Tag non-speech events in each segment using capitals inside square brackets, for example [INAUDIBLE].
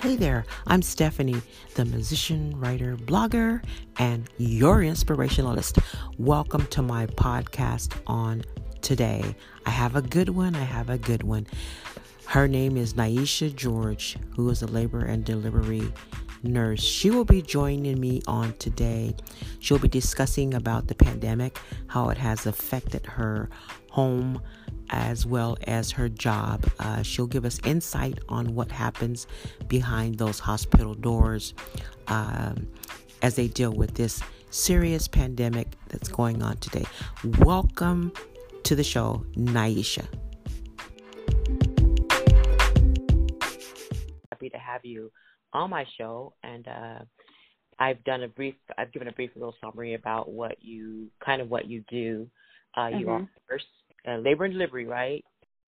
Hey there, I'm Stephanie, the musician, writer, blogger, and your inspirationalist. Welcome to my podcast on today. I have a good one. I have a good one. Her name is Niesha George, who is a labor and delivery nurse. She will be joining me on today. She'll be discussing about the pandemic, how it has affected her home as well as her job. Uh, she'll give us insight on what happens behind those hospital doors um, as they deal with this serious pandemic that's going on today. Welcome to the show, Niesha. Happy to have you on my show, and uh, I've done a brief. I've given a brief little summary about what you kind of what you do. Uh, mm-hmm. You are first uh, labor and delivery, right?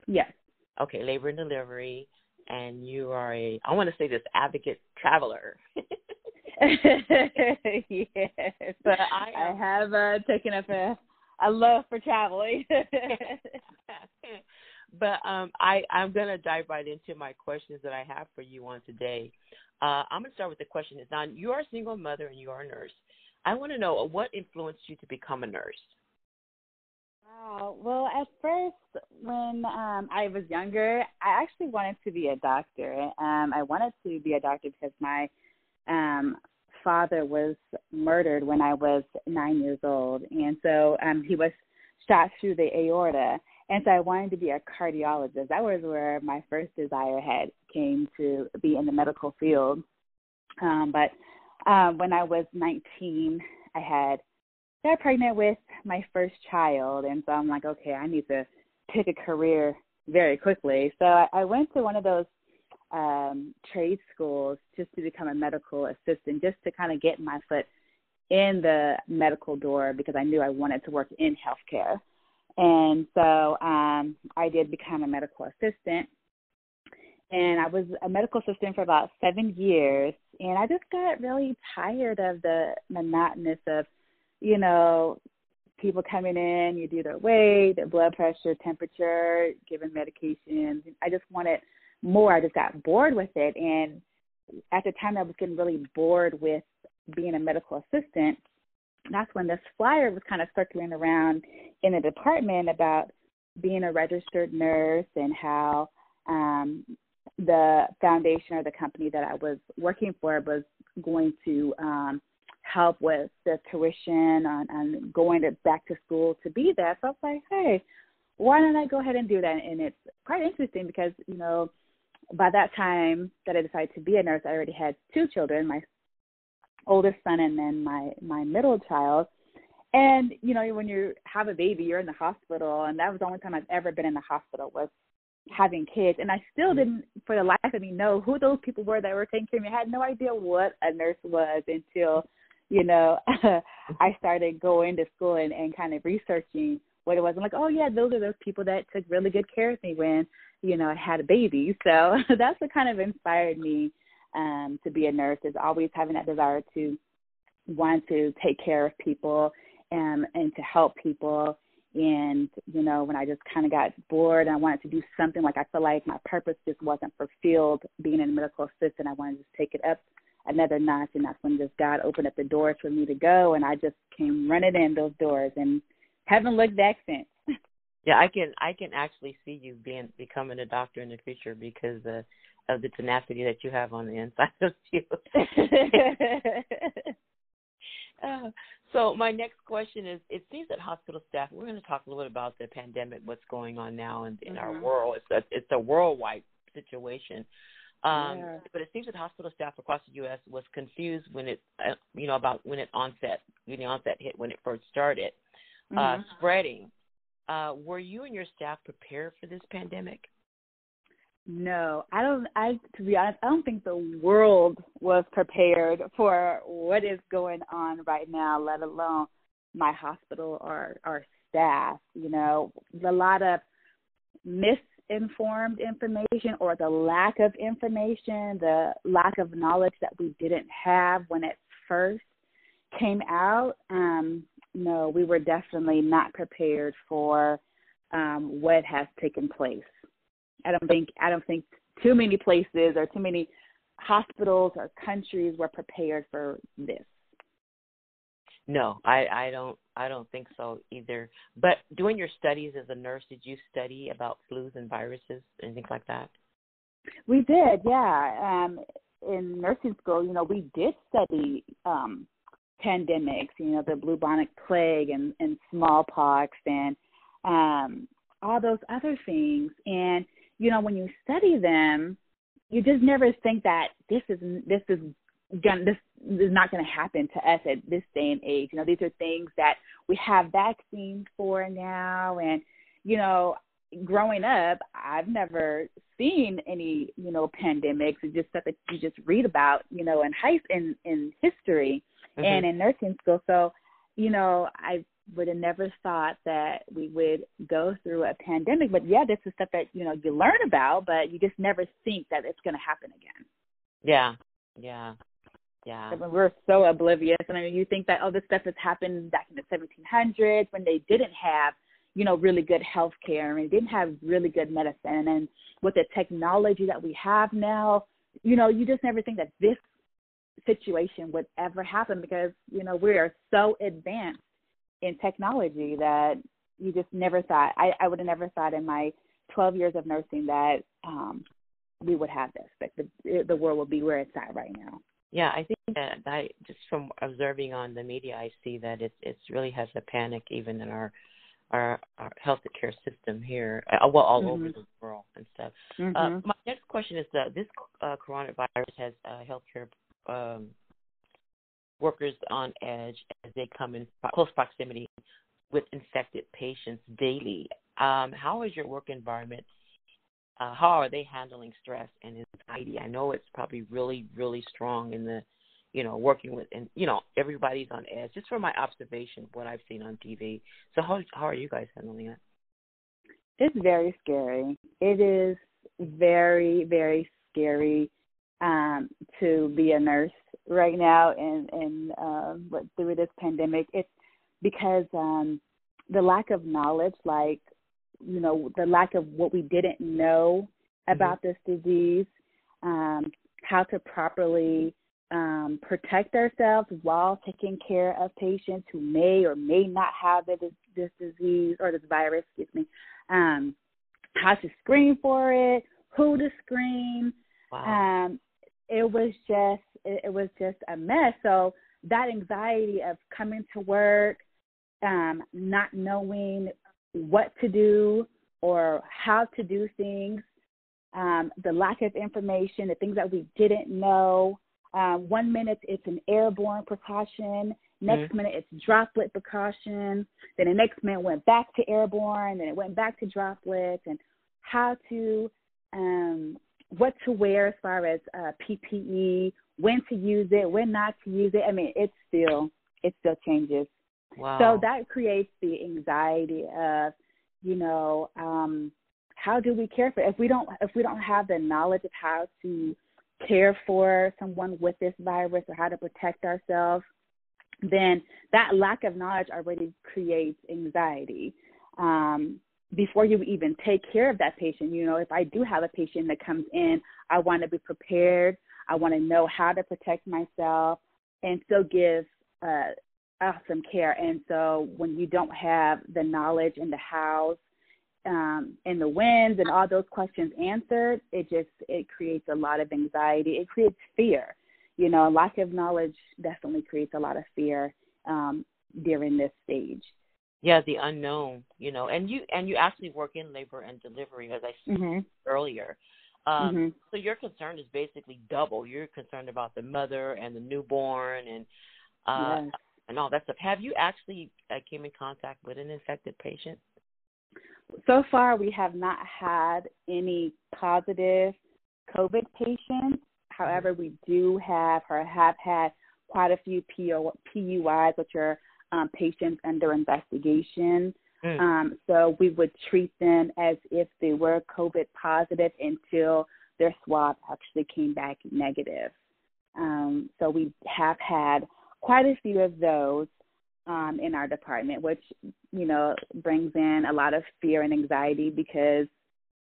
Yes. Okay, labor and delivery, and you are a I want to say this advocate traveler. [LAUGHS] [LAUGHS] yes, but I, I have uh, taken up a a love for traveling. [LAUGHS] but um, I I'm gonna dive right into my questions that I have for you on today. Uh, I'm gonna start with the question: Is now you are a single mother and you are a nurse. I want to know what influenced you to become a nurse. Wow. Well, at first, when um, I was younger, I actually wanted to be a doctor. Um, I wanted to be a doctor because my um, father was murdered when I was nine years old, and so um, he was shot through the aorta. And so I wanted to be a cardiologist. That was where my first desire had came to be in the medical field. Um, but um, when I was 19, I had got pregnant with my first child, and so I'm like, okay, I need to pick a career very quickly. So I, I went to one of those um, trade schools just to become a medical assistant, just to kind of get my foot in the medical door because I knew I wanted to work in healthcare. And so um, I did become a medical assistant. And I was a medical assistant for about seven years. And I just got really tired of the monotonous of you know, people coming in, you do their weight, their blood pressure, temperature, given medications. I just wanted more. I just got bored with it. And at the time, I was getting really bored with being a medical assistant. That's when this flyer was kind of circling around in the department about being a registered nurse and how um, the foundation or the company that I was working for was going to um, help with the tuition and, and going to back to school to be there. So I was like, hey, why don't I go ahead and do that? And it's quite interesting because, you know, by that time that I decided to be a nurse, I already had two children, my oldest son and then my my middle child. And you know, when you have a baby, you're in the hospital, and that was the only time I've ever been in the hospital was having kids. And I still mm-hmm. didn't, for the life of me, know who those people were that were taking care of me. I had no idea what a nurse was until you know, [LAUGHS] I started going to school and, and kind of researching what it was. I'm like, oh yeah, those are those people that took really good care of me when, you know, I had a baby. [LAUGHS] So that's what kind of inspired me um, to be a nurse is always having that desire to want to take care of people and and to help people. And you know, when I just kind of got bored and I wanted to do something, like I feel like my purpose just wasn't fulfilled being a medical assistant. I wanted to take it up another notch and that's when just God opened up the doors for me to go and I just came running in those doors and haven't looked back since. [LAUGHS] Yeah, I can I can actually see you being becoming a doctor in the future because uh, of the tenacity that you have on the inside [LAUGHS] of you. [LAUGHS] uh, so my next question is: It seems that hospital staff. We're going to talk a little bit about the pandemic, what's going on now in, in mm-hmm. our world. It's a, it's a worldwide situation. Um, yeah. But it seems that hospital staff across the U.S. was confused when it, uh, you know, about when it onset, when the onset hit, when it first started uh, mm-hmm. spreading. Uh, were you and your staff prepared for this pandemic? No, I don't. I to be honest, I don't think the world was prepared for what is going on right now. Let alone my hospital or our staff. You know, a lot of mis informed information or the lack of information, the lack of knowledge that we didn't have when it first came out, um, no, we were definitely not prepared for um, what has taken place. I don't think I don't think too many places or too many hospitals or countries were prepared for this. No, I, I don't I don't think so either. But doing your studies as a nurse, did you study about flus and viruses and things like that? We did, yeah. Um, in nursing school, you know, we did study um, pandemics, you know, the bubonic plague and, and smallpox and um, all those other things. And you know, when you study them, you just never think that this is this is gonna this is not going to happen to us at this day and age. You know, these are things that we have vaccines for now, and you know, growing up, I've never seen any you know pandemics. It's just stuff that you just read about, you know, in high in in history mm-hmm. and in nursing school. So, you know, I would have never thought that we would go through a pandemic. But yeah, this is stuff that you know you learn about, but you just never think that it's going to happen again. Yeah, yeah, yeah. we're so oblivious, and I mean, you think that oh, this stuff has happened back in the 1700s when they didn't have you know really good health care and didn't have really good medicine, and with the technology that we have now, you know, you just never think that this situation would ever happen because you know we are so advanced in technology that you just never thought I, I would have never thought in my 12 years of nursing that um, we would have this, that the, the world would be where it's at right now. Yeah, I think that I just from observing on the media, I see that it it really has a panic even in our our, our healthcare system here, uh, well, all mm-hmm. over the world and stuff. Uh, mm-hmm. Uh, my next question is that this uh, coronavirus has uh, healthcare um, workers on edge as they come in close proximity with infected patients daily. Um, how is your work environment? Uh, how are they handling stress and anxiety? I know it's probably really, really strong in the, you know, working with, and you know, everybody's on edge. Just from my observation, what I've seen on TV. So how how are you guys handling it? It's very scary. It is very, very scary um, to be a nurse right now and and uh, through this pandemic. It's because um, the lack of knowledge, like you know, the lack of what we didn't know about mm-hmm. this disease, um, how to properly um, protect ourselves while taking care of patients who may or may not have this, this disease or this virus, excuse me, um, how to screen for it, who to screen. Wow. Um, it was just it, it was just a mess. So that anxiety of coming to work, um, not knowing what to do or how to do things, um, the lack of information, the things that we didn't know. Um, one minute it's an airborne precaution, next mm-hmm. minute it's droplet precaution, then the next minute went back to airborne, then it went back to droplets, and how to um, what to wear as far as uh, PPE, when to use it, when not to use it. I mean, it still it still changes. Wow. So that creates the anxiety of, you know, um, how do we care for if we don't if we don't have the knowledge of how to care for someone with this virus or how to protect ourselves, then that lack of knowledge already creates anxiety. Um, before you even take care of that patient. You know, if I do have a patient that comes in, I want to be prepared. I want to know how to protect myself and still give uh, awesome care. And so when you don't have the knowledge and the hows um, and the wins and all those questions answered, it just it creates a lot of anxiety. It creates fear. You know, lack of knowledge definitely creates a lot of fear um, during this stage yeah the unknown you know and you and you actually work in labor and delivery as i said mm-hmm. earlier um mm-hmm. so your concern is basically double you're concerned about the mother and the newborn and uh yes. And all that stuff have you actually uh, came in contact with an infected patient so far we have not had any positive covid patients however we do have or have had quite a few PUIs, which are um, patients under investigation. Mm. Um, so we would treat them as if they were COVID positive until their swab actually came back negative. Um, so we have had quite a few of those um, in our department, which you know brings in a lot of fear and anxiety because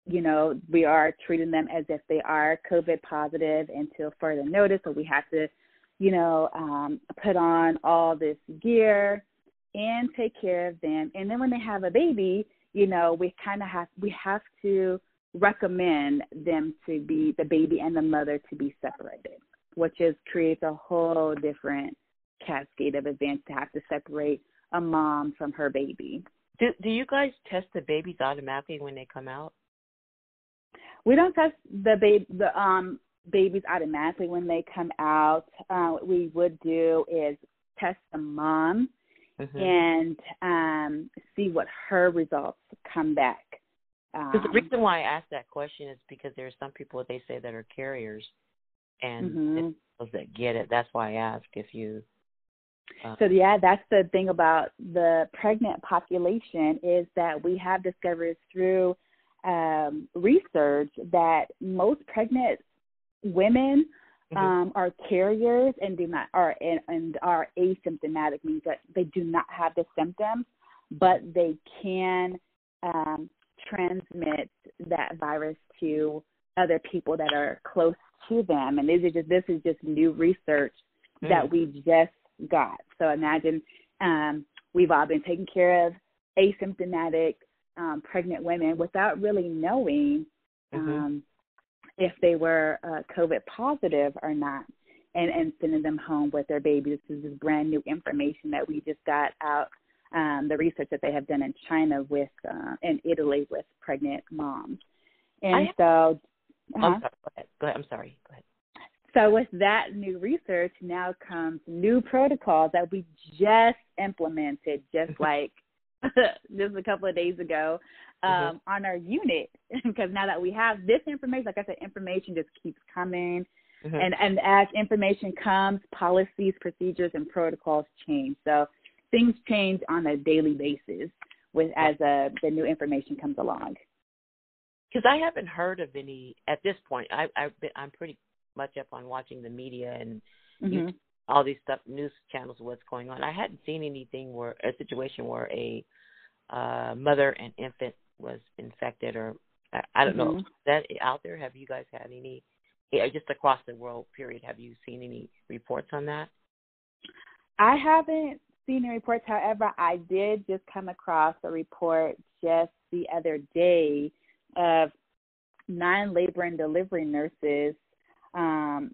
you know, we are treating them as if they are COVID positive until further notice. So we have to, you know, um, put on all this gear and take care of them. And then when they have a baby, you know, we kind of have we have to recommend them to be the baby and the mother to be separated, which is creates a whole different cascade of events to have to separate a mom from her baby. Do do you guys test the babies automatically when they come out? We don't test the baby the um babies automatically when they come out. Uh, what we would do is test the mom mm-hmm. and um, see what her results come back. Um, the reason why I asked that question is because there are some people they say that are carriers, and mm-hmm. those that get it. That's why I ask if you. Uh, so yeah, that's the thing about the pregnant population is that we have discovered through um, research that most pregnant women mm-hmm. um, are carriers and do not are and, and are asymptomatic means that they do not have the symptoms, but they can um, transmit that virus to other people that are close to them. And these are just this is just new research mm. that we just got. So imagine um, we've all been taking care of asymptomatic um, pregnant women without really knowing mm-hmm. um, if they were uh, COVID positive or not, and and sending them home with their baby. This is brand new information that we just got out. Um, the research that they have done in China with uh, in Italy with pregnant moms, and have, so. Uh-huh. I'm sorry, go ahead. Go ahead. I'm sorry. Go ahead. So with that new research, now comes new protocols that we just implemented, just like [LAUGHS] just a couple of days ago mm-hmm. um, mm-hmm. on our unit [LAUGHS] because now that we have this information, like I said, information just keeps coming. Mm-hmm. And and as information comes, policies, procedures, and protocols change. So things change on a daily basis with as uh, the new information comes along. Because I haven't heard of any at this point. I, I've been, I'm pretty much up on watching the media and mm-hmm all these stuff news channels what's going on. I hadn't seen anything where a situation where a uh, mother and infant was infected or I, I don't mm-hmm. know. That out there? Have you guys had any yeah, just across the world period, have you seen any reports on that? I haven't seen any reports. However, I did just come across a report just the other day of nine labor and delivery nurses um,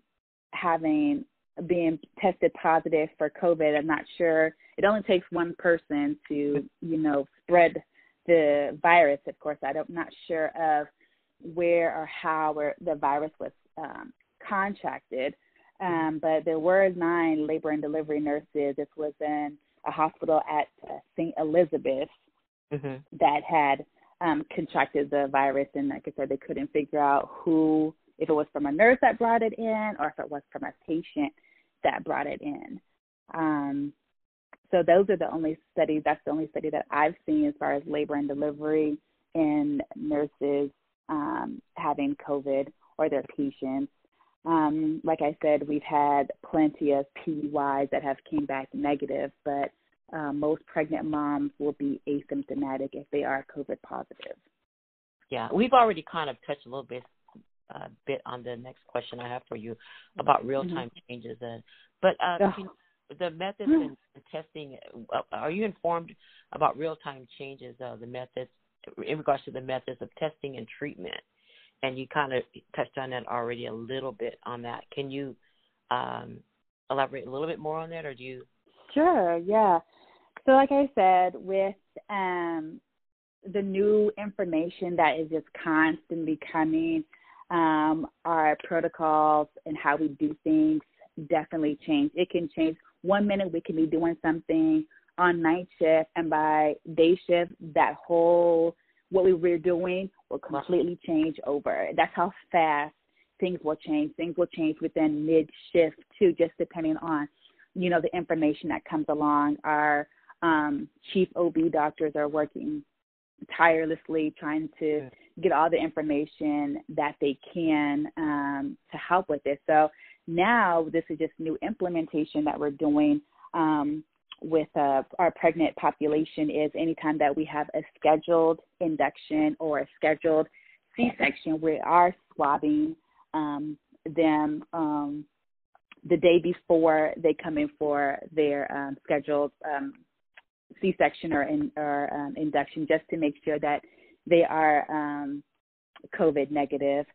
having being tested positive for COVID. I'm not sure. It only takes one person to, you know, spread the virus. Of course, I'm not sure of where or how or the virus was um, contracted. Um, but there were nine labor and delivery nurses. This was in a hospital at uh, St. Elizabeth's mm-hmm. that had um, contracted the virus, and like I said, they couldn't figure out who, if it was from a nurse that brought it in, or if it was from a patient that brought it in. Um, so those are the only studies. That's the only study that I've seen as far as labor and delivery and nurses um, having COVID or their patients. Um, like I said, we've had plenty of PUIs that have came back negative, but uh, most pregnant moms will be asymptomatic if they are COVID positive. Yeah, we've already kind of touched a little bit uh, bit on the next question I have for you about real time mm-hmm. changes. And but uh, oh. you, the methods mm. and testing, uh, are you informed about real time changes? Uh, the methods in regards to the methods of testing and treatment, and you kind of touched on that already a little bit on that. Can you um, elaborate a little bit more on that, or do you? Sure. Yeah. So, like I said, with um, the new information that is just constantly coming um, our protocols and how we do things definitely change. It can change. One minute we can be doing something on night shift, and by day shift, that whole what we were doing will completely change over. That's how fast things will change. Things will change within mid shift too, just depending on you know the information that comes along. Our um, chief OB doctors are working tirelessly trying to get all the information that they can um, to help with this. So now this is just new implementation that we're doing um, with uh, our pregnant population is anytime that we have a scheduled induction or a scheduled C-section, we are swabbing um, them um, the day before they come in for their um, scheduled um, C-section or, in, or induction, just to make sure that they are um, COVID negative.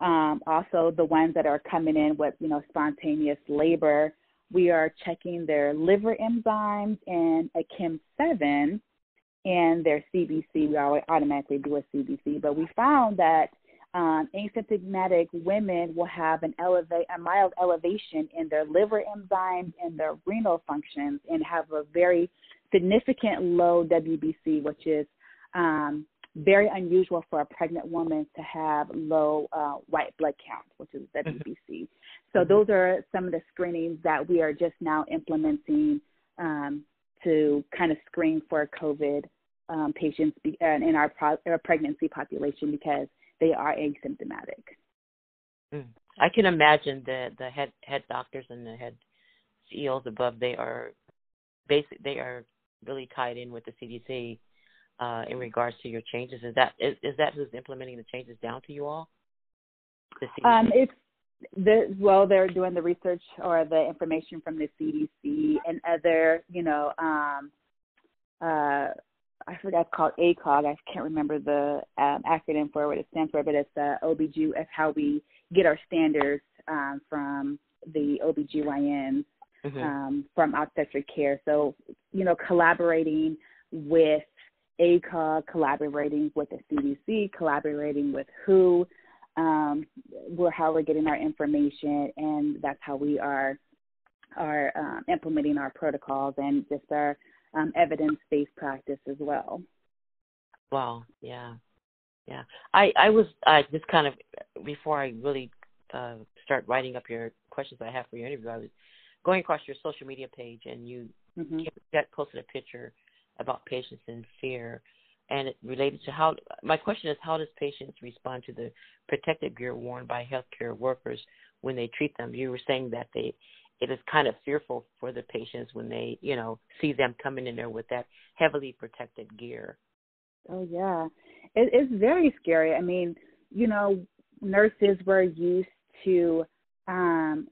Um, also, the ones that are coming in with you know spontaneous labor, we are checking their liver enzymes and a Chem seven and their CBC. We always automatically do a CBC, but we found that um, asymptomatic women will have an elevate a mild elevation in their liver enzymes and their renal functions, and have a very significant low WBC, which is um, very unusual for a pregnant woman to have low uh, white blood count, which is WBC. Mm-hmm. So mm-hmm. those are some of the screenings that we are just now implementing um, to kind of screen for COVID um, patients be, uh, in our, pro- our pregnancy population because they are asymptomatic. Mm. I can imagine the the head head doctors and the head CEOs above they are basic they are really tied in with the CDC uh, in regards to your changes. Is that is, is that who's implementing the changes down to you all? Um, it's the well, they're doing the research or the information from the CDC and other, you know, um, uh, I forgot it's called ACOG. I can't remember the um, acronym for what it stands for, but it's uh, OBG. It's how we get our standards um, from the OBGYNs mm-hmm. um, from obstetric care. So, you know, collaborating with ACOG, collaborating with the CDC, collaborating with WHO, um, we're how we're getting our information, and that's how we are are um, implementing our protocols and just our um, evidence-based practice as well. Wow. Yeah. Yeah. I I was I just kind of before I really uh, start writing up your questions that I have for your interview, I was going across your social media page and you mm-hmm. posted a picture about patients in fear and it related to how my question is how does patients respond to the protective gear worn by healthcare workers when they treat them you were saying that they it is kind of fearful for the patients when they, you know, see them coming in there with that heavily protected gear. Oh yeah, it, it's very scary. I mean, you know, nurses were used to. um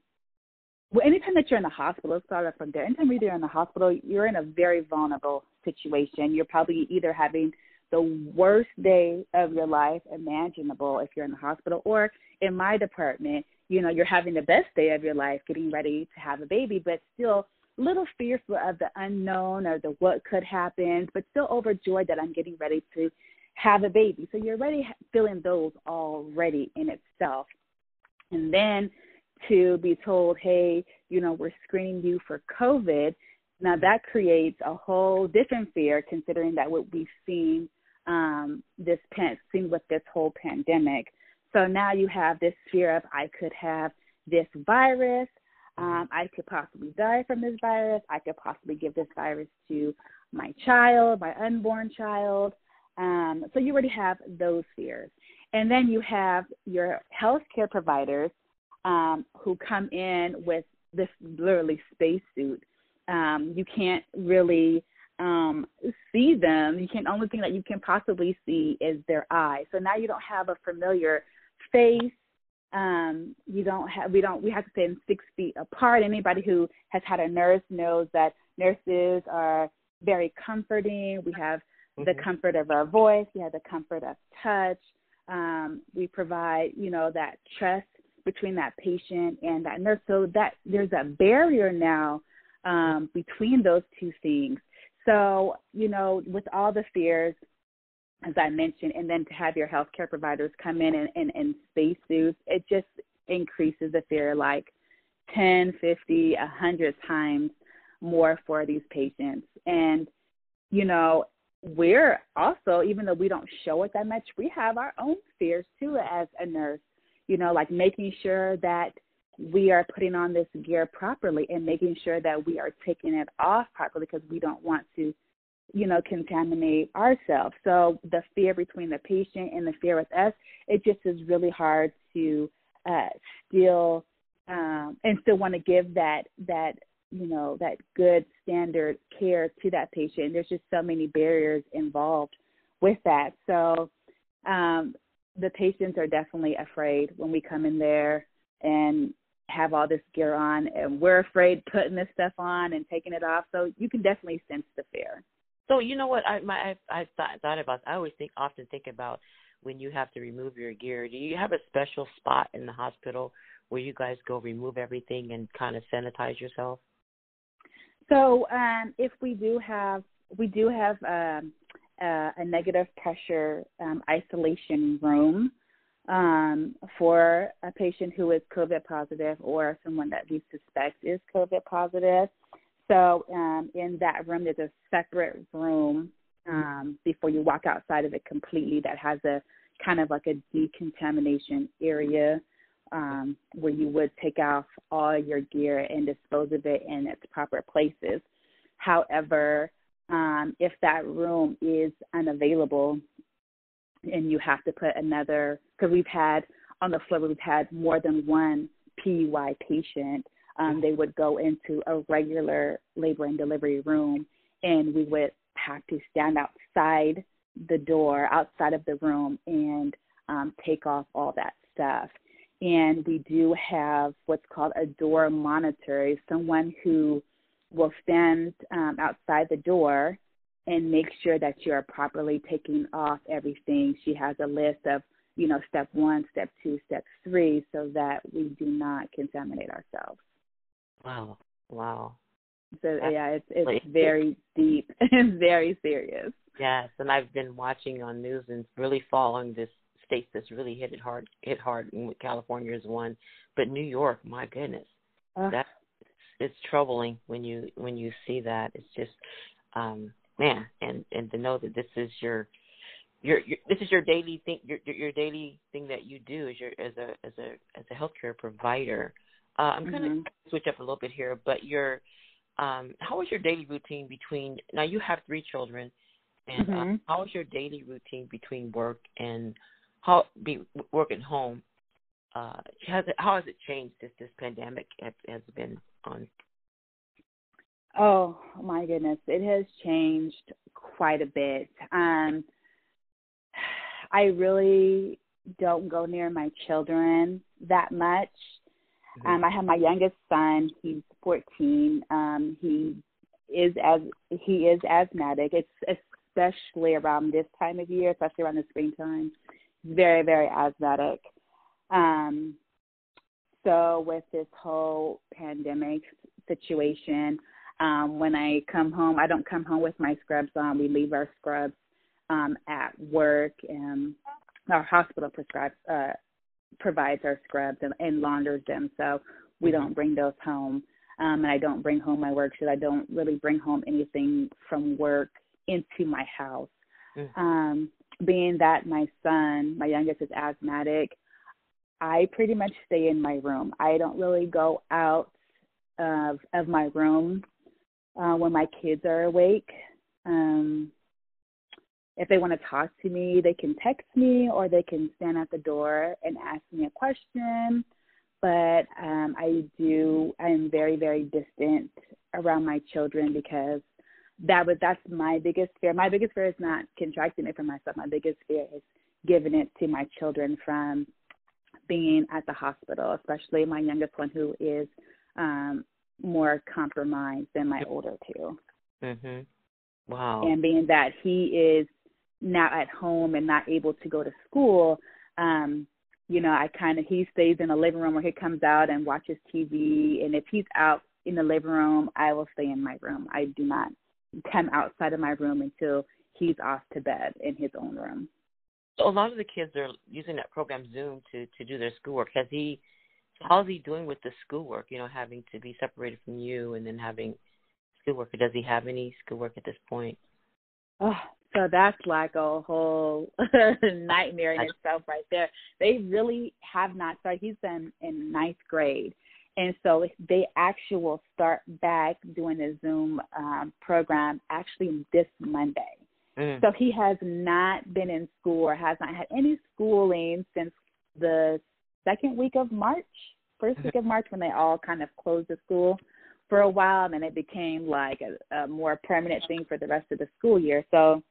well, anytime that you're in the hospital, start from there. Anytime you're in the hospital, you're in a very vulnerable situation. You're probably either having the worst day of your life imaginable if you're in the hospital, or in my department, you know, you're having the best day of your life, getting ready to have a baby, but still a little fearful of the unknown or the what could happen, but still overjoyed that I'm getting ready to have a baby. So you're already feeling those already in itself. And then to be told, hey, you know, we're screening you for COVID. Now that creates a whole different fear, considering that what we've seen um, this pan- seen with this whole pandemic. So now you have this fear of I could have this virus. Um, I could possibly die from this virus. I could possibly give this virus to my child, my unborn child. Um, so you already have those fears. And then you have your healthcare providers um, who come in with this literally spacesuit. Um, you can't really um, see them. You can only thing that you can possibly see is their eyes. So now you don't have a familiar face. Um, you don't have we don't we have to stand six feet apart. Anybody who has had a nurse knows that nurses are very comforting. We have mm-hmm. the comfort of our voice. We have the comfort of touch. Um, we provide, you know, that trust between that patient and that nurse. So that there's a barrier now um, between those two things. So, you know, with all the fears, as I mentioned, and then to have your healthcare providers come in and, and, and spacesuits, it just increases the fear like 10, 50, 100 times more for these patients. And, you know, we're also, even though we don't show it that much, we have our own fears too as a nurse, you know, like making sure that we are putting on this gear properly and making sure that we are taking it off properly because we don't want to you know, contaminate ourselves. So the fear between the patient and the fear with us, it just is really hard to uh, still um, and still want to give that that you know that good standard care to that patient. There's just so many barriers involved with that. So um, the patients are definitely afraid when we come in there and have all this gear on and we're afraid putting this stuff on and taking it off. So you can definitely sense the fear. So you know what? I my i, I thought, thought about i always think often think about when you have to remove your gear. Do you have a special spot in the hospital where you guys go remove everything and kind of sanitize yourself? So um if we do have we do have um uh, a negative pressure um, isolation room um, for a patient who is COVID positive or someone that we suspect is COVID positive. So um, in that room, there's a separate room um, before you walk outside of it completely that has a kind of like a decontamination area um, where you would take off all your gear and dispose of it in its proper places. However, um, if that room is unavailable and you have to put another because we've had on the floor we've had more than one PUI patient. Um, they would go into a regular labor and delivery room, and we would have to stand outside the door, outside of the room, and um, take off all that stuff. And we do have what's called a door monitor, someone who will stand um, outside the door and make sure that you're properly taking off everything. She has a list of, you know, step one, step two, step three, so that we do not contaminate ourselves. Wow. Wow. So That's yeah, it's it's very deep [LAUGHS] and very serious. Yes, and I've been watching on news and really following this states that's really hit it hard hit hard and California is one. But New York, my goodness. Uh, that it's, it's troubling when you when you see that. It's just um man, and and to know that this is your your, your this is your daily thing your, your daily thing that you do as your as a as a as a healthcare provider. Uh, I'm mm-hmm. going to switch up a little bit here, but your um, how is your daily routine between now you have three children, and uh, mm-hmm. uh, how is your daily routine between work and how be work at home? Uh, has it, how has it changed since this pandemic has, has been on Oh my goodness, it has changed quite a bit. Um, I really don't go near my children that much. Mm-hmm. Um, I have my youngest son. He's 14. Um, he is as he is asthmatic. It's especially around this time of year, especially around the springtime. Very, very asthmatic. Um, so with this whole pandemic situation, um, when I come home, I don't come home with my scrubs on. We leave our scrubs um, at work, and our hospital prescribes uh, provides our scrubs and, and launders them, so we don't bring those home. Um, and I don't bring home my work so I don't really bring home anything from work into my house. Mm-hmm. Um, being that my son, my youngest, is asthmatic, I pretty much stay in my room. I don't really go out of of my room uh, when my kids are awake. Um, if they want to talk to me, they can text me or they can stand at the door and ask me a question. But um, I do, I am very, very distant around my children because that was that's my biggest fear. My biggest fear is not contracting it for myself. My biggest fear is giving it to my children from being at the hospital, especially my youngest one who is um, more compromised than my older two. Mhm. Wow. And being that he is now at home and not able to go to school, um, you know, I kind of he stays in the living room or he comes out and watches TV. And if he's out in the living room, I will stay in my room. I do not come outside of my room until he's off to bed in his own room. So a lot of the kids are using that program Zoom to to do their schoolwork. Has he how's he doing with the schoolwork? You know, having to be separated from you and then having schoolwork. Does he have any schoolwork at this point? Oh, so that's like a whole [LAUGHS] nightmare in itself right there. They really have not started. He's in in ninth grade, and so they actually will start back doing the Zoom um, program actually this Monday. Mm. So he has not been in school or has not had any schooling since the second week of March, first week of March, when they all kind of closed the school for a while, and then it became like a, a more permanent thing for the rest of the school year. So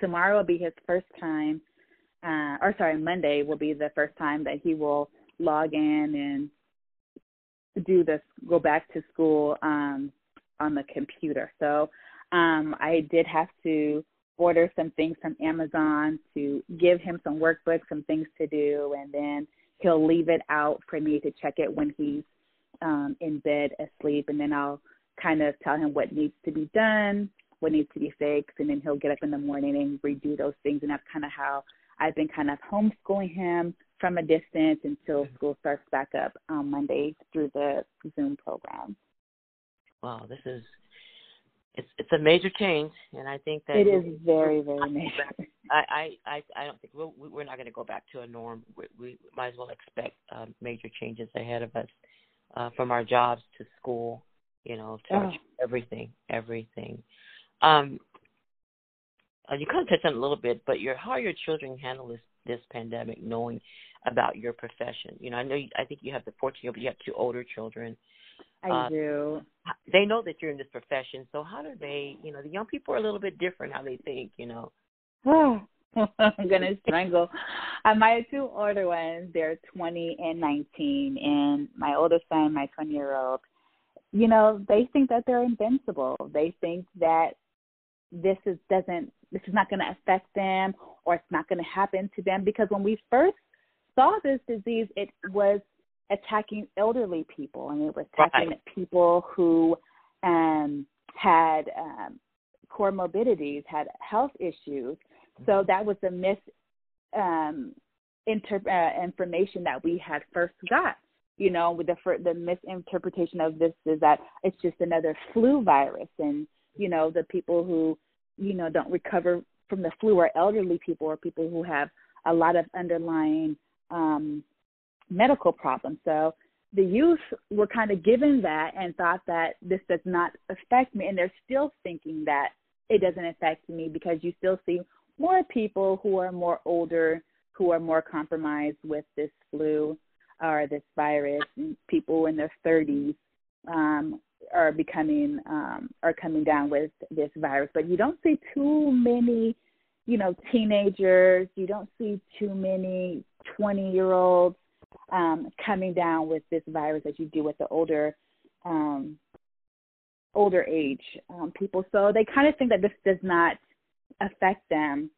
tomorrow will be his first time uh, or sorry, Monday will be the first time that he will log in and do this, go back to school um, on the computer. So um, I did have to order some things from Amazon to give him some workbooks, some things to do, and then he'll leave it out for me to check it when he's um, in bed asleep, and then I'll kind of tell him what needs to be done, what needs to be fixed, and then he'll get up in the morning and redo those things. And that's kind of how I've been kind of homeschooling him from a distance until mm-hmm. school starts back up on Monday through the Zoom program. Wow, this is it's it's a major change, and I think that it is very very major. I I I don't think we're we're not going to go back to a norm. We, we might as well expect uh, major changes ahead of us, uh, from our jobs to school, you know, to oh. everything, everything. Um, uh, you kind of touched on it a little bit, but your how are your children handle this this pandemic, knowing about your profession? You know, I know you, I think you have the fourteen year, but you have two older children. I uh, do. They know that you're in this profession, so how do they? You know, the young people are a little bit different how they think. You know. [LAUGHS] I'm gonna strangle. Uh, my two older ones, they're 20 and 19, and my oldest son, my 20 year old. You know, they think that they're invincible. They think that this is doesn't this is not going to affect them or it's not going to happen to them because when we first saw this disease, it was attacking elderly people and it was attacking right. people who um, had um, comorbidities, had health issues. So mm-hmm. that was the mis um, inter- uh, information that we had first got. You know, with the the misinterpretation of this is that it's just another flu virus, and you know the people who you know don't recover from the flu are elderly people or people who have a lot of underlying um, medical problems. So the youth were kind of given that and thought that this does not affect me, and they're still thinking that it doesn't affect me because you still see more people who are more older, who are more compromised with this flu or this virus, and people in their 30s um, are becoming um, are coming down with this virus. But you don't see too many, you know, teenagers. You don't see too many 20 year olds um, coming down with this virus as you do with the older um, older age um, people. So they kind of think that this does not affect them.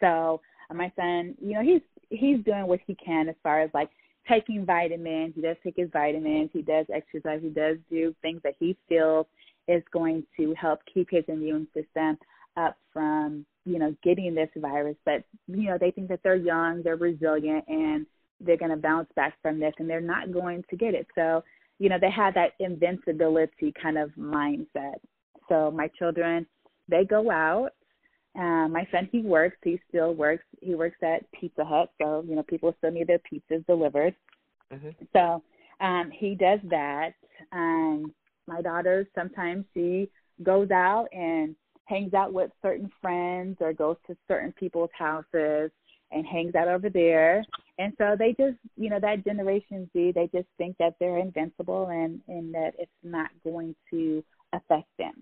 So uh, my son, you know, he's he's doing what he can as far as like taking vitamins. He does take his vitamins. He does exercise. He does do things that he feels is going to help keep his immune system up from you know getting this virus. But you know they think that they're young, they're resilient, and they're going to bounce back from this, and they're not going to get it. So you know they have that invincibility kind of mindset. So my children, they go out um, my son, he works. He still works. He works at Pizza Hut, so you know people still need their pizzas delivered. Mm-hmm. So um, he does that. Um, my daughter sometimes she goes out and hangs out with certain friends or goes to certain people's houses and hangs out over there. And so they just, you know, that Generation Z, they just think that they're invincible and and that it's not going to affect them.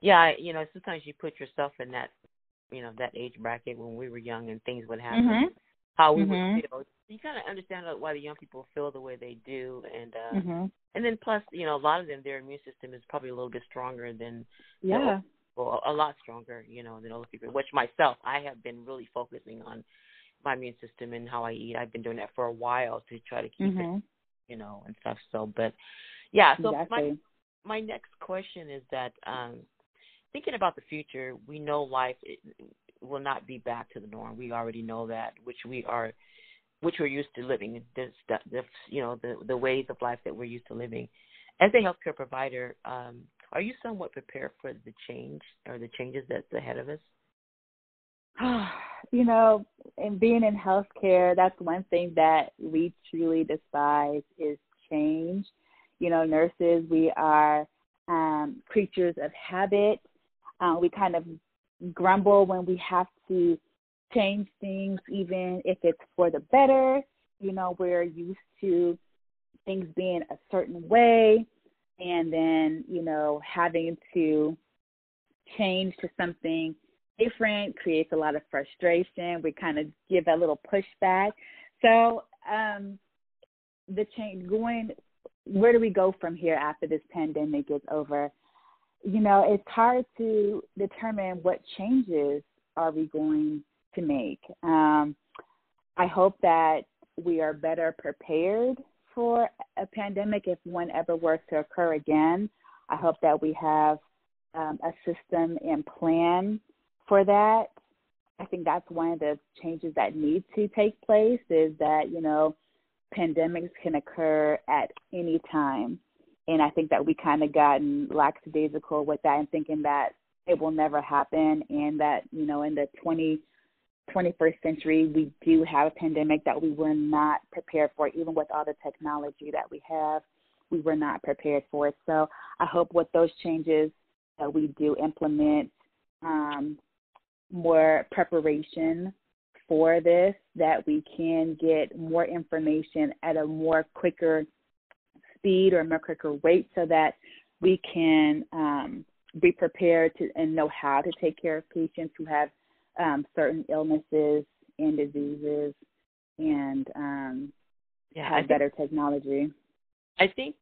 Yeah, you know, sometimes you put yourself in that you know that age bracket when we were young and things would happen, mm-hmm. how we mm-hmm. would feel. You kind of understand why the young people feel the way they do, and uh mm-hmm. and then plus, you know, a lot of them their immune system is probably a little bit stronger than yeah, well, a lot stronger, you know, than older people. Which myself, I have been really focusing on my immune system and how I eat. I've been doing that for a while to try to keep it, mm-hmm. you know, and stuff. So, but yeah, so exactly. my my next question is that um thinking about the future, we know life will not be back to the norm. We already know that, which we are, which we're used to living. This, the, you know, the the ways of life that we're used to living. As a healthcare provider, um, are you somewhat prepared for the change or the changes that's ahead of us? [SIGHS] [SIGHS] you know, in being in healthcare, that's one thing that we truly despise is change. You know, nurses, we are um, creatures of habit. Uh, we kind of grumble when we have to change things, even if it's for the better. You know, we're used to things being a certain way, and then, you know, having to change to something different, creates a lot of frustration. We kind of give a little pushback. So um, the change going, where do we go from here after this pandemic is over? You know, it's hard to determine what changes are we going to make. Um, I hope that we are better prepared for a pandemic if one ever were to occur again. I hope that we have um, a system and plan for that. I think that's one of the changes that need to take place is that, you know, pandemics can occur at any time. And I think that we kind of gotten lackadaisical with that and thinking that it will never happen and that, you know, in the 20, 21st century, we do have a pandemic that we were not prepared for, even with all the technology that we have. We were not prepared for it. So I hope with those changes that we do implement um, more preparation for this, that we can get more information at a more quicker speed or a more quicker rate so that we can um, be prepared to and know how to take care of patients who have um, certain illnesses and diseases and um, yeah, have think, better technology. I think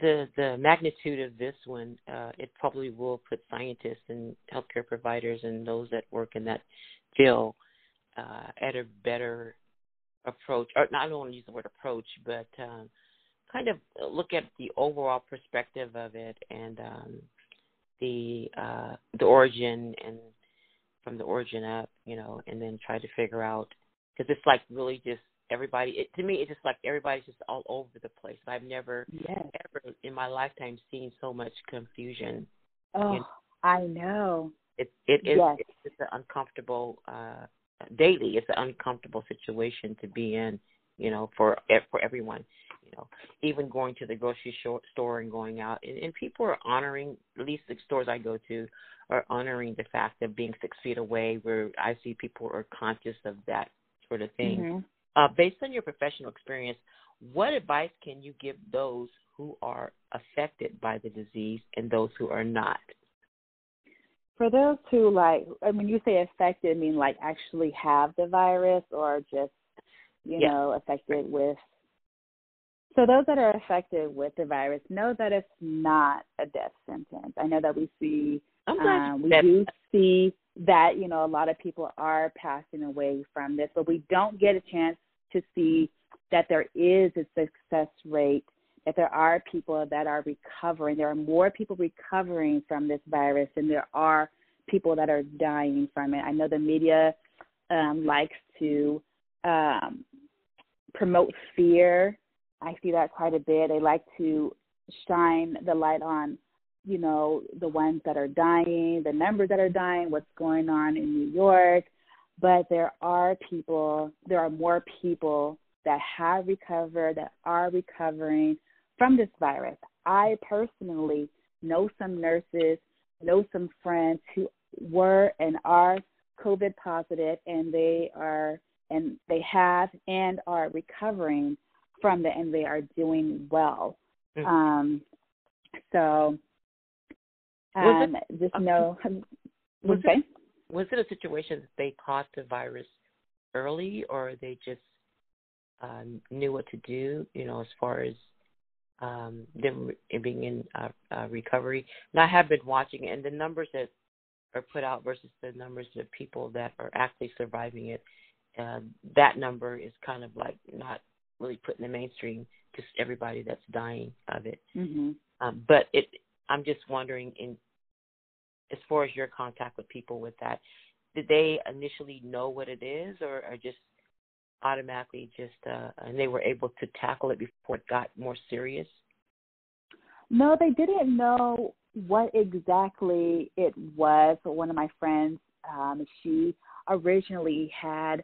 the the magnitude of this one, uh, it probably will put scientists and healthcare providers and those that work in that field uh, at a better approach. Or not, I don't want to use the word approach, but um, kind of look at the overall perspective of it and um, the uh, the origin and from the origin up, you know, and then try to figure out because it's like really just everybody. It, to me, it's just like everybody's just all over the place. I've never yes. ever in my lifetime seen so much confusion. Oh, know? I know. It it is yes. it's an uncomfortable uh daily. It's an uncomfortable situation to be in, you know, for for everyone. You know, even going to the grocery store and going out, and, and people are honoring. At least the stores I go to are honoring the fact of being six feet away. Where I see people are conscious of that sort of thing. Mm-hmm. Uh, based on your professional experience, what advice can you give those who are affected by the disease and those who are not? For those who like, I mean, you say affected, I mean like actually have the virus or just, you know, affected with. So those that are affected with the virus know that it's not a death sentence. I know that we see, um, we do see that you know a lot of people are passing away from this, but we don't get a chance to see that there is a success rate, that there are people that are recovering. There are more people recovering from this virus than there are people that are dying from it. I know the media um, likes to um, promote fear. I see that quite a bit. They like to shine the light on you know, the ones that are dying, the numbers that are dying, what's going on in New York. But there are people, there are more people that have recovered, that are recovering from this virus. I personally know some nurses, know some friends who were and are COVID positive, and they are and they have and are recovering from it, and they are doing well. Mm-hmm. Um, so um, it, just know. Was it, [LAUGHS] was it a situation that they caught the virus early, or they just um, knew what to do? You know, as far as um, them being in uh, uh, recovery. And I have been watching and the numbers that are put out versus the numbers of people that are actually surviving it, uh, that number is kind of like not really put in the mainstream. Just everybody that's dying of it. Mm-hmm. Um, but it I'm just wondering, in as far as your contact with people with that, did they initially know what it is, or, or just automatically just uh, and they were able to tackle it before it got more serious? No, they didn't know what exactly it was. One of my friends, um, she originally had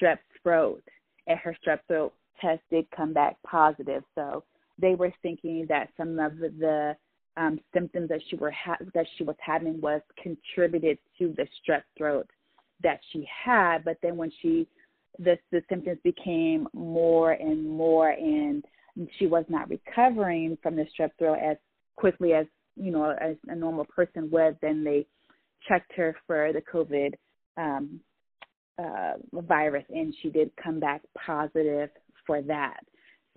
strep throat, and her strep throat test did come back positive. So they were thinking that some of the um, symptoms that she were ha- that she was having was contributed to the strep throat that she had. But then when she the the symptoms became more and more, and she was not recovering from the strep throat as quickly as you know as a normal person would, then they checked her for the COVID um, uh, virus, and she did come back positive for that.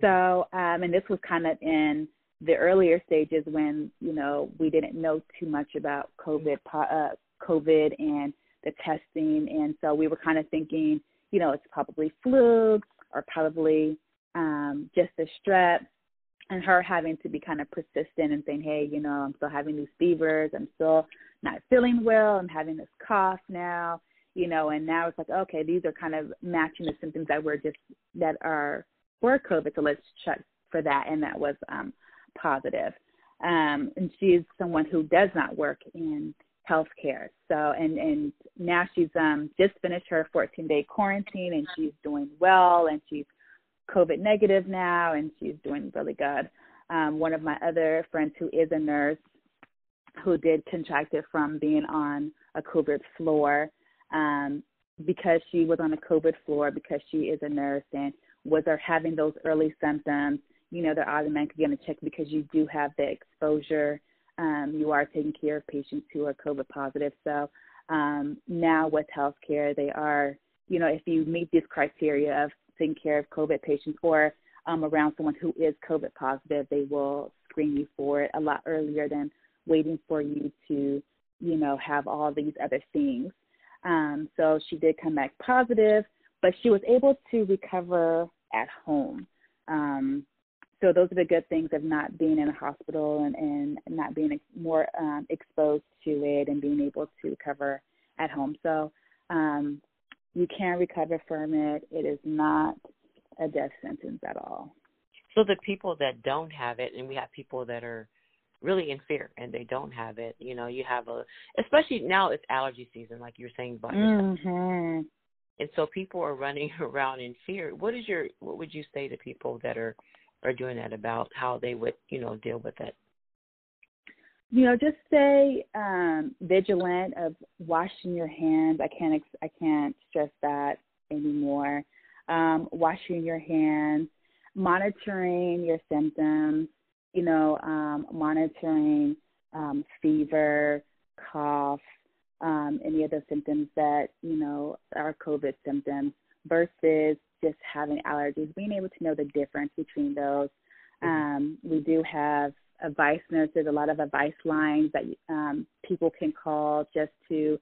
So, um, and this was kind of in the earlier stages when you know we didn't know too much about COVID, uh, COVID and the testing, and so we were kind of thinking, you know, it's probably flu or probably um, just a strep. And her having to be kind of persistent and saying, hey, you know, I'm still having these fevers, I'm still not feeling well, I'm having this cough now, you know, and now it's like, okay, these are kind of matching the symptoms that were just that are for COVID, so let's check for that, and that was um, positive. Um, and she's someone who does not work in healthcare. So, and and now she's um, just finished her 14 day quarantine, and she's doing well, and she's COVID negative now, and she's doing really good. Um, one of my other friends who is a nurse, who did contract it from being on a COVID floor, um, because she was on a COVID floor because she is a nurse and was are having those early symptoms you know, they're automatically going to check because you do have the exposure. Um, you are taking care of patients who are COVID positive. So um, now with healthcare, they are, you know, if you meet this criteria of taking care of COVID patients or um, around someone who is COVID positive, they will screen you for it a lot earlier than waiting for you to, you know, have all these other things. Um, so she did come back positive, but she was able to recover at home. Um, so those are the good things of not being in a hospital and, and not being more um, exposed to it and being able to recover at home. So um, you can recover from it. It is not a death sentence at all. So the people that don't have it, and we have people that are really in fear and they don't have it. You know, you have a, especially now it's allergy season, like you're saying about mm-hmm. And so people are running [LAUGHS] around in fear. What is your, what would you say to people that are are doing that about how they would, you know, deal with it? You know, just stay um, vigilant of washing your hands. I can't ex- I can't stress that anymore. Um, washing your hands, monitoring your symptoms. You know, um, monitoring um, fever, cough, um, any other symptoms that you know are COVID symptoms versus just having allergies, being able to know the difference between those. Mm-hmm. Um, we do have advice nurses, a lot of advice lines that um, people can call just to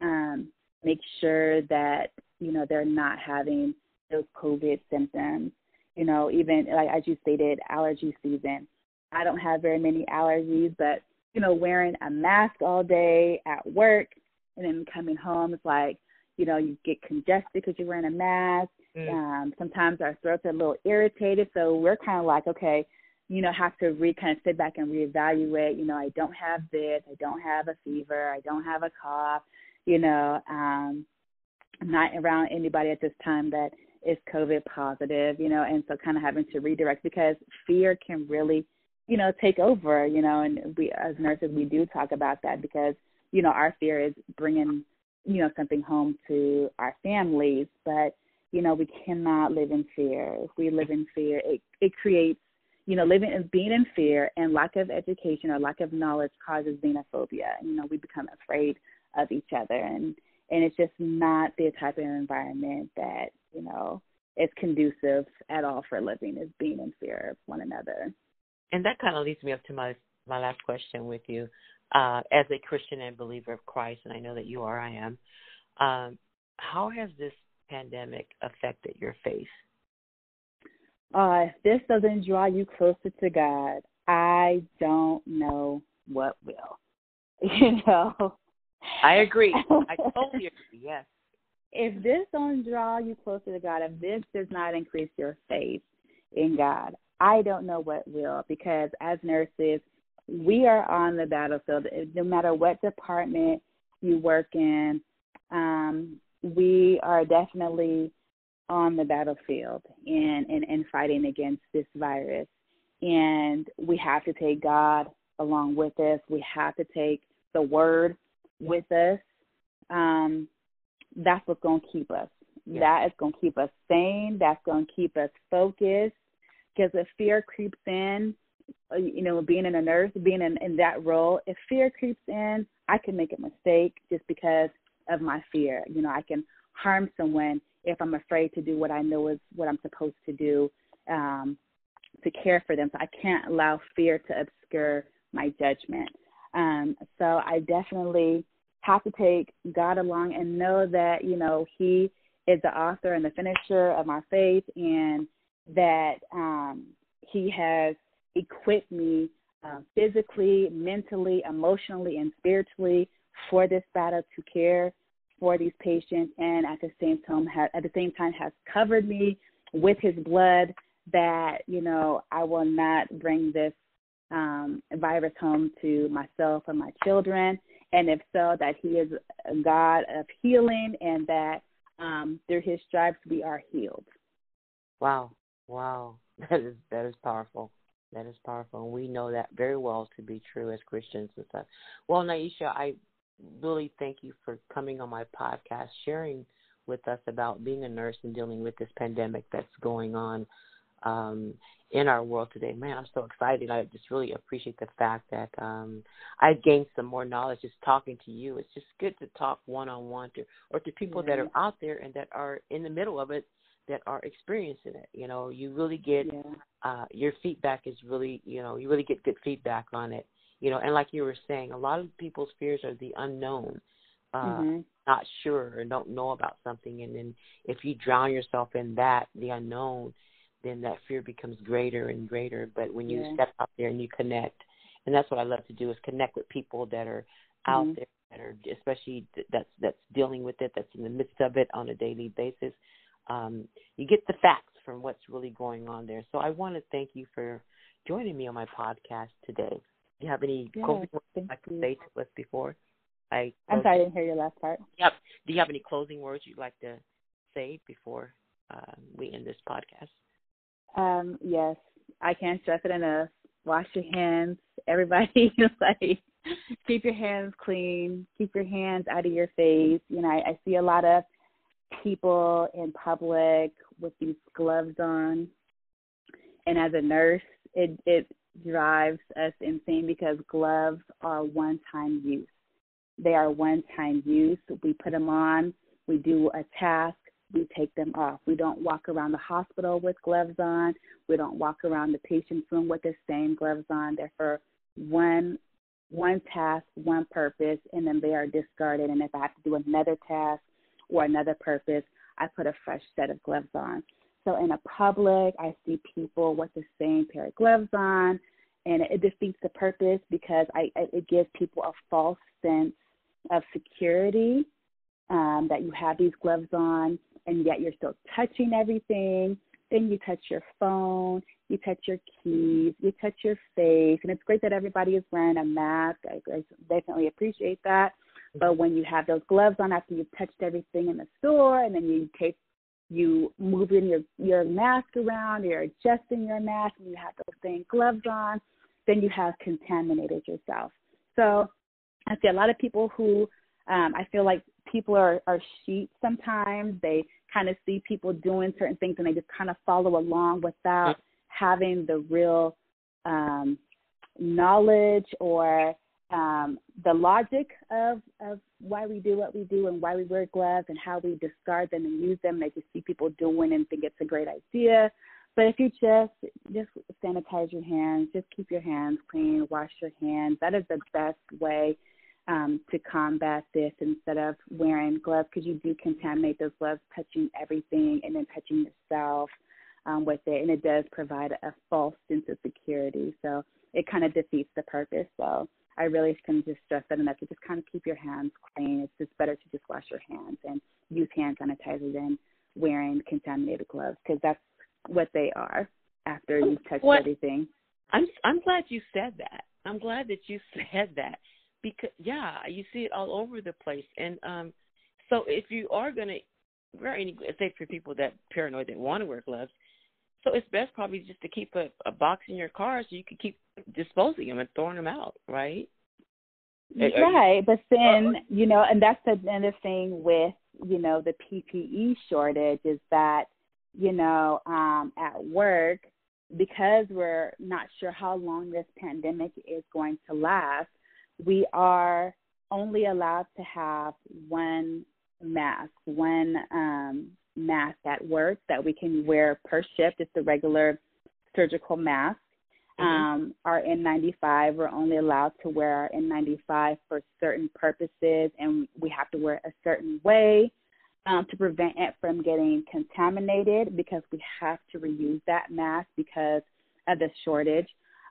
um, make sure that you know they're not having those COVID symptoms. You know, even like as you stated, allergy season. I don't have very many allergies, but you know, wearing a mask all day at work and then coming home, it's like you know, you get congested because you're wearing a mask. Mm. Um, sometimes our throats are a little irritated, so we're kind of like, okay, you know, have to re kind of sit back and reevaluate. You know, I don't have this, I don't have a fever, I don't have a cough. You know, um, I'm not around anybody at this time that is COVID positive. You know, and so kind of having to redirect because fear can really, you know, take over. You know, and we as nurses we do talk about that because you know our fear is bringing you know something home to our families but you know we cannot live in fear. If we live in fear it it creates you know living and being in fear and lack of education or lack of knowledge causes xenophobia. And, you know we become afraid of each other and and it's just not the type of environment that you know is conducive at all for living is being in fear of one another. And that kind of leads me up to my my last question with you uh, as a Christian and believer of Christ, and I know that you are, I am. Um, how has this pandemic affected your faith? Uh, if this doesn't draw you closer to God, I don't know what will. [LAUGHS] You know. I agree. I [LAUGHS] totally agree. Yes. If this don't draw you closer to God, if this does not increase your faith in God, I don't know what will. Because as nurses, we are on the battlefield. No matter what department you work in, um, we are definitely on the battlefield and, and, and fighting against this virus. And we have to take God along with us. We have to take the word with us. Um, that's what's going to keep us. Yeah. That is going to keep us sane. That's going to keep us focused. Because if fear creeps in, you know, being in a nurse, being in, in that role, if fear creeps in, I can make a mistake just because of my fear. You know, I can harm someone if I'm afraid to do what I know is what I'm supposed to do um, to care for them. So I can't allow fear to obscure my judgment. Um, so I definitely have to take God along and know that, you know, He is the author and the finisher of my faith and that um, He has equipped me uh, physically, mentally, emotionally, and spiritually for this battle to care for these patients, and at the same time, ha- at the same time, has covered me with His blood. That you know, I will not bring this um, virus home to myself or my children, and if so, that He is a God of healing, and that um, through His stripes we are healed. Wow, wow, [LAUGHS] that is that is powerful. That is powerful. And we know that very well to be true as Christians and stuff. Well, Niesha, I really thank you for coming on my podcast, sharing with us about being a nurse and dealing with this pandemic that's going on um, in our world today. Man, I'm so excited. I just really appreciate the fact that um, I've gained some more knowledge just talking to you. It's just good to talk one on one to or to people yeah. that are out there and that are in the middle of it that are experiencing it. You know, you really get yeah. uh your feedback is really, you know, you really get good feedback on it. You know, and like you were saying, a lot of people's fears are the unknown. Uh mm-hmm. not sure or don't know about something and then if you drown yourself in that, the unknown, then that fear becomes greater and greater. But when you yeah. step out there and you connect, and that's what I love to do is connect with people that are out mm-hmm. there that are especially that's that's dealing with it, that's in the midst of it on a daily basis um, you get the facts from what's really going on there. So I want to thank you for joining me on my podcast today. Do you have any yeah, closing words I could say to us before? I I'm sorry, I didn't hear your last part. Yep. Do you have any closing words you'd like to say before uh, we end this podcast? Um, yes, I can't stress it enough. Wash your hands. Everybody, [LAUGHS] like, keep your hands clean. Keep your hands out of your face. You know, I, I see a lot of people in public with these gloves on. And as a nurse, it it drives us insane because gloves are one time use. They are one time use. We put them on, we do a task, we take them off. We don't walk around the hospital with gloves on. We don't walk around the patient's room with the same gloves on. They're for one one task, one purpose, and then they are discarded. And if I have to do another task or another purpose, I put a fresh set of gloves on. So in a public, I see people with the same pair of gloves on, and it, defeats the purpose because I, it gives people a false sense of security um, that you have these gloves on, and yet you're still touching everything. Then you touch your phone, you touch your keys, you touch your face, and it's great that everybody is wearing a mask. I, I definitely appreciate that. But when you have those gloves on after you've touched everything in the store and then you take you moving your your mask around, you're adjusting your mask and you have those same gloves on, then you have contaminated yourself. So I see a lot of people who um, I feel like people are, are sheep sometimes. They kind of see people doing certain things and they just kind of follow along without having the real um, knowledge or um, the logic of, of why we do what we do and why we wear gloves and how we discard them and use them. They just see people doing and think it's a great idea. But if you just just sanitize your hands, just keep your hands clean, wash your hands. That is the best way um, to combat this instead of wearing gloves because you do contaminate those gloves, touching everything and then touching yourself um, with it, and it does provide a false sense of security. So it kind of defeats the purpose. So I really can just stress that enough to just kind of keep your hands clean. It's just better to just wash your hands and use hand sanitizer than wearing contaminated gloves because that's what they are after you've touched what? everything. I'm I'm glad you said that. I'm glad that you [LAUGHS] said that because yeah, you see it all over the place. And um, so if you are gonna wear any, say for people that paranoid that want to wear gloves, so it's best probably just to keep a, a box in your car so you can keep disposing them and throwing them out, right? Right, but then you know, and that's another thing with you know the PPE shortage is that you know um, at work because we're not sure how long this pandemic is going to last, we are only allowed to have one mask, one um, mask at work that we can wear per shift. It's the regular surgical mask. Mm-hmm. Um, our N95, we're only allowed to wear our N95 for certain purposes, and we have to wear it a certain way um, to prevent it from getting contaminated because we have to reuse that mask because of the shortage.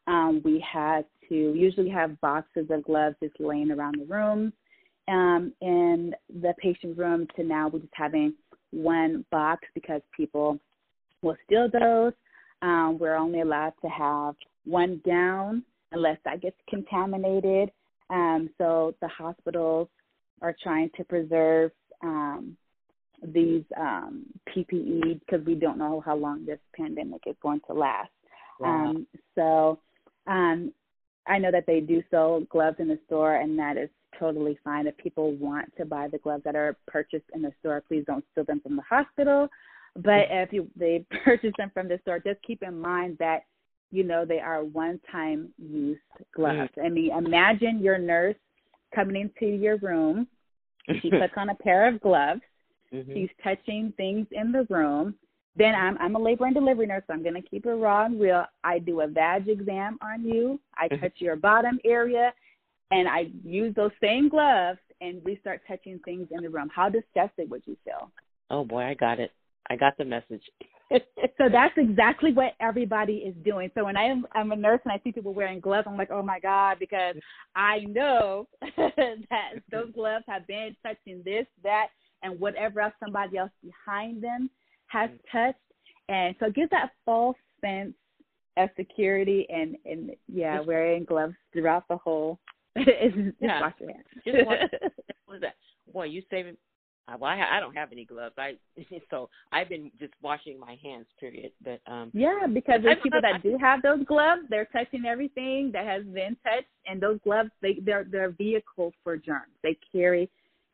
Um, we had to usually have boxes of gloves just laying around the room um, in the patient room to now we're just having one box because people will steal those. Um, we're only allowed to have one down unless that gets contaminated. Um, so the hospitals are trying to preserve um, these um, PPE because we don't know how long this pandemic is going to last. Wow. Um, so um, I know that they do sell gloves in the store, and that is totally fine. If people want to buy the gloves that are purchased in the store, please don't steal them from the hospital. But if you they [LAUGHS] purchase them from the store, just keep in mind that you know they are one-time use gloves. Mm. I mean, imagine your nurse coming into your room. She [LAUGHS] puts on a pair of gloves. Mm-hmm. She's touching things in the room. Then I'm I'm a labor and delivery nurse, so I'm gonna keep it raw and real. I do a vag exam on you. I mm-hmm. touch your bottom area, and I use those same gloves, and we start touching things in the room. How disgusted would you feel? Oh boy, I got it. I got the message. [LAUGHS] so that's exactly what everybody is doing. So when I am I'm a nurse and I see people wearing gloves, I'm like, oh my god, because I know [LAUGHS] that those gloves have been touching this, that, and whatever else somebody else behind them has mm. touched, and so it gives that false sense of security and and yeah, wearing gloves throughout the whole. [LAUGHS] just yeah. wash your hands. [LAUGHS] just wash, what is that? Boy, you saving well, I, I don't have any gloves. I [LAUGHS] so I've been just washing my hands. Period. But um yeah, because there's people that do have those gloves. They're touching everything that has been touched, and those gloves they they're they're vehicles for germs. They carry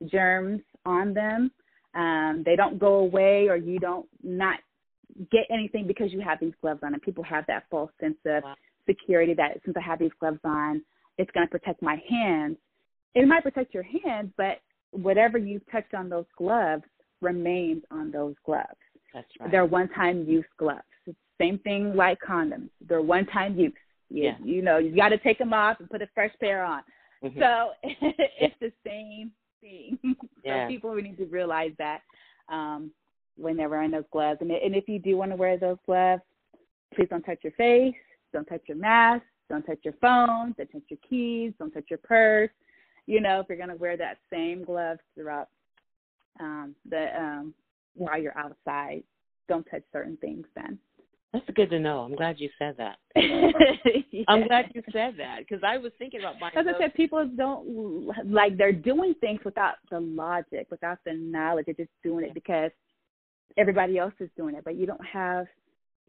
germs on them. Um, they don't go away, or you don't not get anything because you have these gloves on. And people have that false sense of wow. security that since I have these gloves on, it's going to protect my hands. It might protect your hands, but whatever you touched on those gloves remains on those gloves. That's right. They're one time use gloves. Same thing like condoms. They're one time use. You, yeah. you know, you got to take them off and put a fresh pair on. Mm-hmm. So [LAUGHS] it's the same thing. [LAUGHS] Yeah. so people need to realize that um, when they're wearing those gloves. And, and if you do want to wear those gloves, please don't touch your face, don't touch your mask, don't touch your phone, don't touch your keys, don't touch your purse you know, if you're going to wear that same gloves throughout um, the um, while you're outside, don't touch certain things then. That's good to know. I'm glad you said that. yeah. [LAUGHS] I'm glad you said that because I was thinking about my. As I said, people don't like they're doing things without the logic, without the knowledge. They're just doing it because everybody else is doing it, but you don't have,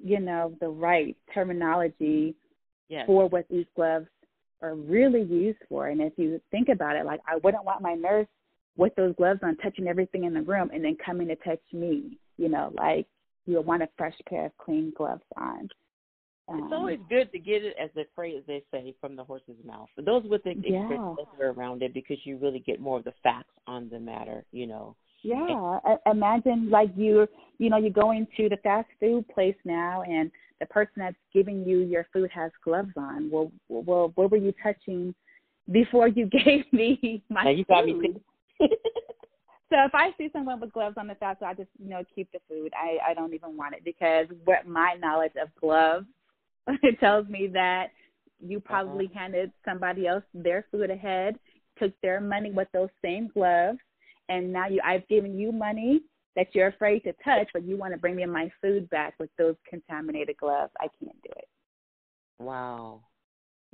you know, the right terminology yes. for what these gloves are really used for. And if you think about it, like I wouldn't want my nurse with those gloves on touching everything in the room and then coming to touch me. You know, like you'll want a fresh pair of clean gloves on. Um, it's always good to get it as a phrase they say from the horse's mouth. For those with the experience yeah. around it, because you really get more of the facts on the matter. You know. Yeah, and, imagine like you're you know, you're going to the fast food place now, and the person that's giving you your food has gloves on. Well, well, what were you touching before you [LAUGHS] gave me my now you got food? Me [LAUGHS] so if I see someone with gloves on the fast, I just you know keep the food. I I don't even want it because what my knowledge of gloves it [LAUGHS] tells me that you uh-huh. probably uh-huh. handed somebody else their food ahead, took their money with those same gloves, and now you I've given you money that you're afraid to touch, but you want to bring me my food back with those contaminated gloves. I can't do it. Wow.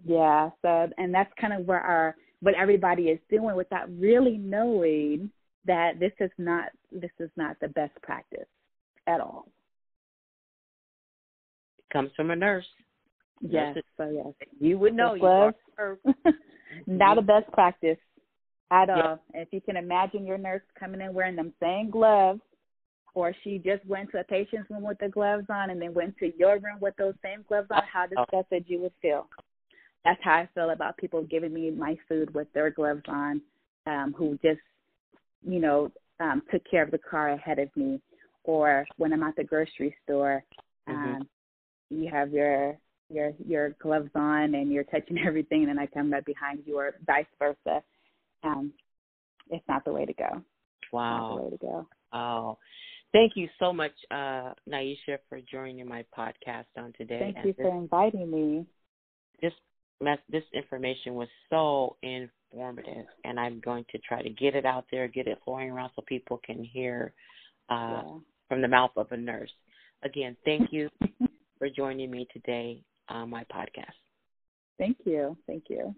Yeah. So, and that's kind of where our what everybody is doing without really knowing that this is not this is not the best practice at all. It comes from a nurse. Yes. So yes, you would know. Gloves, you [LAUGHS] not a best practice at all. If you can imagine your nurse coming in wearing them same gloves or she just went to a patient's room with the gloves on and then went to your room with those same gloves on, how Oh. disgusted you would feel. That's how I feel about people giving me my food with their gloves on, um, who just, you know, um, took care of the car ahead of me. Or when I'm at the grocery store, Mhm. um, you have your your your gloves on and you're touching [LAUGHS] everything and then I come right behind you or vice versa. Um, it's not the way to go. Not the Wow. way to go. Oh, thank you so much, uh, Niesha, for joining my podcast on today. Thank And you this, for inviting me. this mess, this information was so informative, and I'm going to try to get it out there, get it flowing around so people can hear uh, Yeah. from the mouth of a nurse. Again, thank you [LAUGHS] for joining me today on my podcast. Thank you. Thank you.